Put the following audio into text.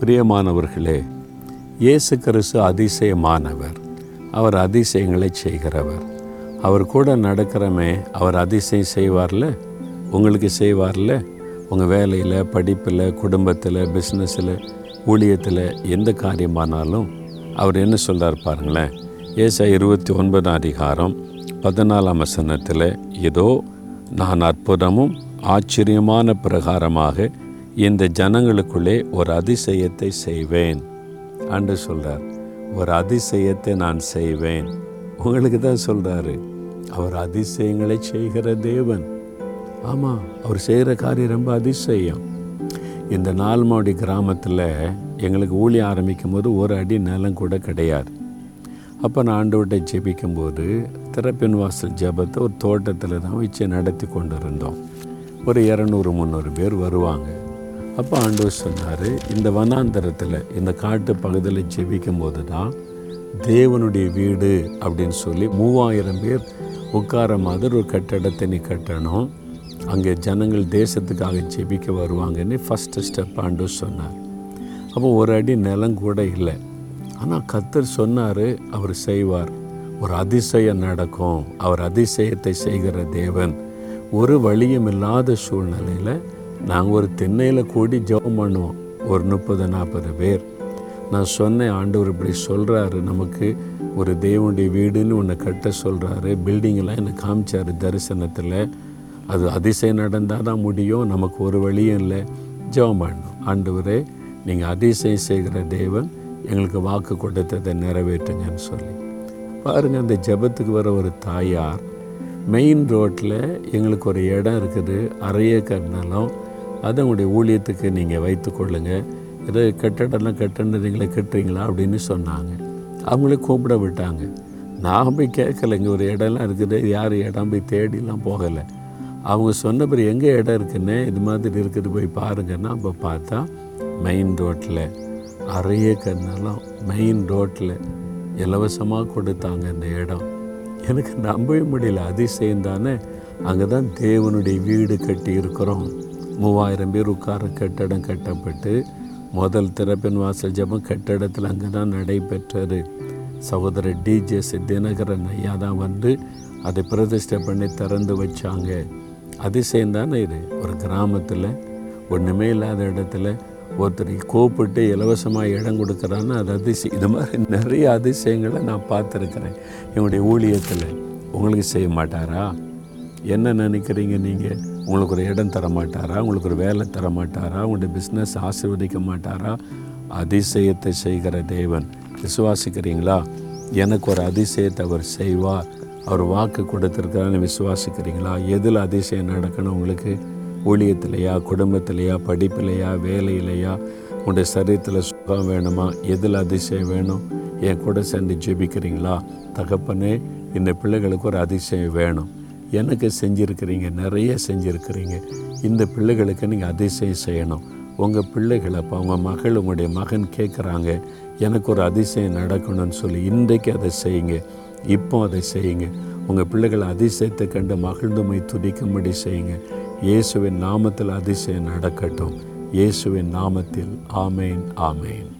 பிரியமானவர்களே இயேசு கிறிஸ்து அதிசயமானவர். அவர் அதிசயங்களை செய்கிறவர். அவர் கூட நடக்கிறமே அவர் அதிசயம் செய்வார்ல? உங்களுக்கு செய்வார்ல? உங்கள் வேலையில் படிப்பில் குடும்பத்தில் பிஸ்னஸில் ஊழியத்தில் எந்த காரியமானாலும் அவர் என்ன சொல்கிறார் பாருங்களேன். ஏசா இருபத்தி ஒன்பதாம் அதிகாரம் பதினாலாம் வசனத்தில் இதோ நான் அற்புதமும் ஆச்சரியமான பிரகாரமாக இந்த ஜனங்களுக்குள்ளே ஒரு அதிசயத்தை செய்வேன். அன்று சொல்கிறார் ஒரு அதிசயத்தை நான் செய்வேன். உங்களுக்கு தான் சொல்கிறாரு அவர் அதிசயங்களை செய்கிற தேவன். ஆமாம் அவர் செய்கிற காரியம் ரொம்ப அதிசயம். இந்த நால்மாவடி கிராமத்தில் எங்களுக்கு ஊழி ஆரம்பிக்கும் போது ஒரு அடி நிலம் கூட கிடையாது. அப்போ நான் ஆண்டவர்கிட்ட ஜெபிக்கும்போது திறப்பின் வாசல் ஜெபத்தை ஒரு தோட்டத்தில் தான் வச்சு நடத்தி கொண்டு இருந்தோம் ஒரு இரநூறு முந்நூறு பேர் வருவாங்க. அப்போ ஆண்டவர் சொன்னார் இந்த வனாந்தரத்தில் இந்த காட்டு பகுதியில் ஜெபிக்கும் போது தான் தேவனுடைய வீடு அப்படின்னு சொல்லி மூவாயிரம் பேர் உட்கார மாதிரி ஒரு கட்டடத்தை நீ கட்டணும். அங்கே ஜனங்கள் தேசத்துக்காக ஜெபிக்க வருவாங்கன்னு ஃபஸ்ட்டு ஸ்டெப் ஆண்டவர் சொன்னார். அப்போ ஒரு அடி நிலம் கூட இல்லை. ஆனால் கத்தர் சொன்னார் அவர் செய்வார். ஒரு அதிசயம் நடக்கும். அவர் அதிசயத்தை செய்கிற தேவன். ஒரு வழியும் இல்லாத சூழ்நிலையில் நாங்கள் ஒரு திண்ணையில் கூடி ஜெபம் பண்ணுவோம். ஒரு முப்பது நாற்பது பேர். நான் சொன்னேன் ஆண்டவர் இப்படி சொல்கிறாரு நமக்கு ஒரு தேவனுடைய வீடுன்னு ஒன்று கட்ட சொல்கிறாரு பில்டிங்கெல்லாம் எனக்கு காமிச்சார் தரிசனத்தில். அது அதிசயம் நடந்தால் தான் முடியும். நமக்கு ஒரு வழியும் இல்லை. ஜெபம் பண்ணணும் ஆண்டவரே நீங்கள் அதிசயம் செய்கிற தேவன் எங்களுக்கு வாக்கு கொடுத்ததை நிறைவேற்றுங்கன்னு சொல்லி. பாருங்கள் அந்த ஜெபத்துக்கு வர ஒரு தாயார் மெயின் ரோட்டில் எங்களுக்கு ஒரு இடம் இருக்குது. அரை நிலம். அதை உங்களுடைய ஊழியத்துக்கு நீங்கள் வைத்து கொள்ளுங்கள் ஏதோ கட்டடம்லாம் கட்டுனதுங்களை கட்டுறீங்களா அப்படின்னு சொன்னாங்க. அவங்களே கூப்பிட விட்டாங்க. நான் போய் கேட்கல இங்கே ஒரு இடம்லாம் இருக்குது யார் இடம் போய் தேடிலாம் போகலை. அவங்க சொன்ன பிறகு எங்கே இடம் இருக்குன்னு இது மாதிரி இருக்குது போய் பாருங்கன்னா அப்போ பார்த்தா மெயின் ரோட்டில் அரைய கண்ணெல்லாம் மெயின் ரோட்டில் இலவசமாக கொடுத்தாங்க இந்த இடம். எனக்கு நம்பவே முடியல அதிசயம் தானே? அங்கே தான் தேவனுடைய வீடு கட்டி இருக்கிறோம் மூவாயிரம் பேர் உட்கார கட்டடம் கட்டப்பட்டு முதல் திறப்பின் வாசல் ஜபம் கட்டடத்தில் அங்கே தான் நடைபெற்றது. சகோதரர் டிஜே தினகரன் ஐயா தான் வந்து அதை பிரதிஷ்டை பண்ணி திறந்து வச்சாங்க. அதிசயம் தானே இது? ஒரு கிராமத்தில் ஒன்றுமே இல்லாத இடத்துல ஒருத்தரை கூப்பிட்டு இலவசமாக இடம் கொடுக்குறான்னு அது அதிசயம். இது மாதிரி நிறைய அதிசயங்களை நான் பார்த்துருக்குறேன். என்னுடைய ஊழியத்தில். உங்களுக்கு செய்ய மாட்டாரா? என்ன நினைக்கிறீங்க நீங்கள் உங்களுக்கு ஒரு இடம் தர மாட்டாரா உங்களுக்கு ஒரு வேலை தர மாட்டாரா உங்களுடைய பிஸ்னஸ் ஆசீர்வதிக்க மாட்டாரா? அதிசயத்தை செய்கிற தேவன். விசுவாசிக்கிறீங்களா? எனக்கு ஒரு அதிசயத்தை அவர் செய்வார். அவர் வாக்கு கொடுத்துருக்காருன்னு விசுவாசிக்கிறீங்களா? எதில் அதிசயம் நடக்கணும் உங்களுக்கு? ஊழியத்திலையா? குடும்பத்திலையா? படிப்பிலையா? வேலையிலையா? உங்களுடைய சரீரத்தில் சுகம் வேணுமா? எதில் அதிசயம் வேணும்? என் கூட சேர்ந்து ஜெபிக்கிறீங்களா? தகப்பனே இந்த பிள்ளைகளுக்கு ஒரு அதிசயம் வேணும். எனக்கு செஞ்சுருக்கிறீங்க நிறைய செஞ்சுருக்கிறீங்க. இந்த பிள்ளைகளுக்கு நீங்கள் அதிசயம் செய்யணும். உங்கள் பிள்ளைகளை அப்போ உங்கள் மகள் உங்களுடைய மகன் கேட்குறாங்க எனக்கு ஒரு அதிசயம் நடக்கணும்னு சொல்லி இன்றைக்கு அதை செய்யுங்க. இப்போ அதை செய்யுங்க. உங்கள் பிள்ளைகளை அதிசயத்தை கண்டு மகிழ்ந்துமை துதிக்கும்படி செய்யுங்க. இயேசுவின் நாமத்தில் அதிசயம் நடக்கட்டும். இயேசுவின் நாமத்தில் ஆமேன் ஆமேன்.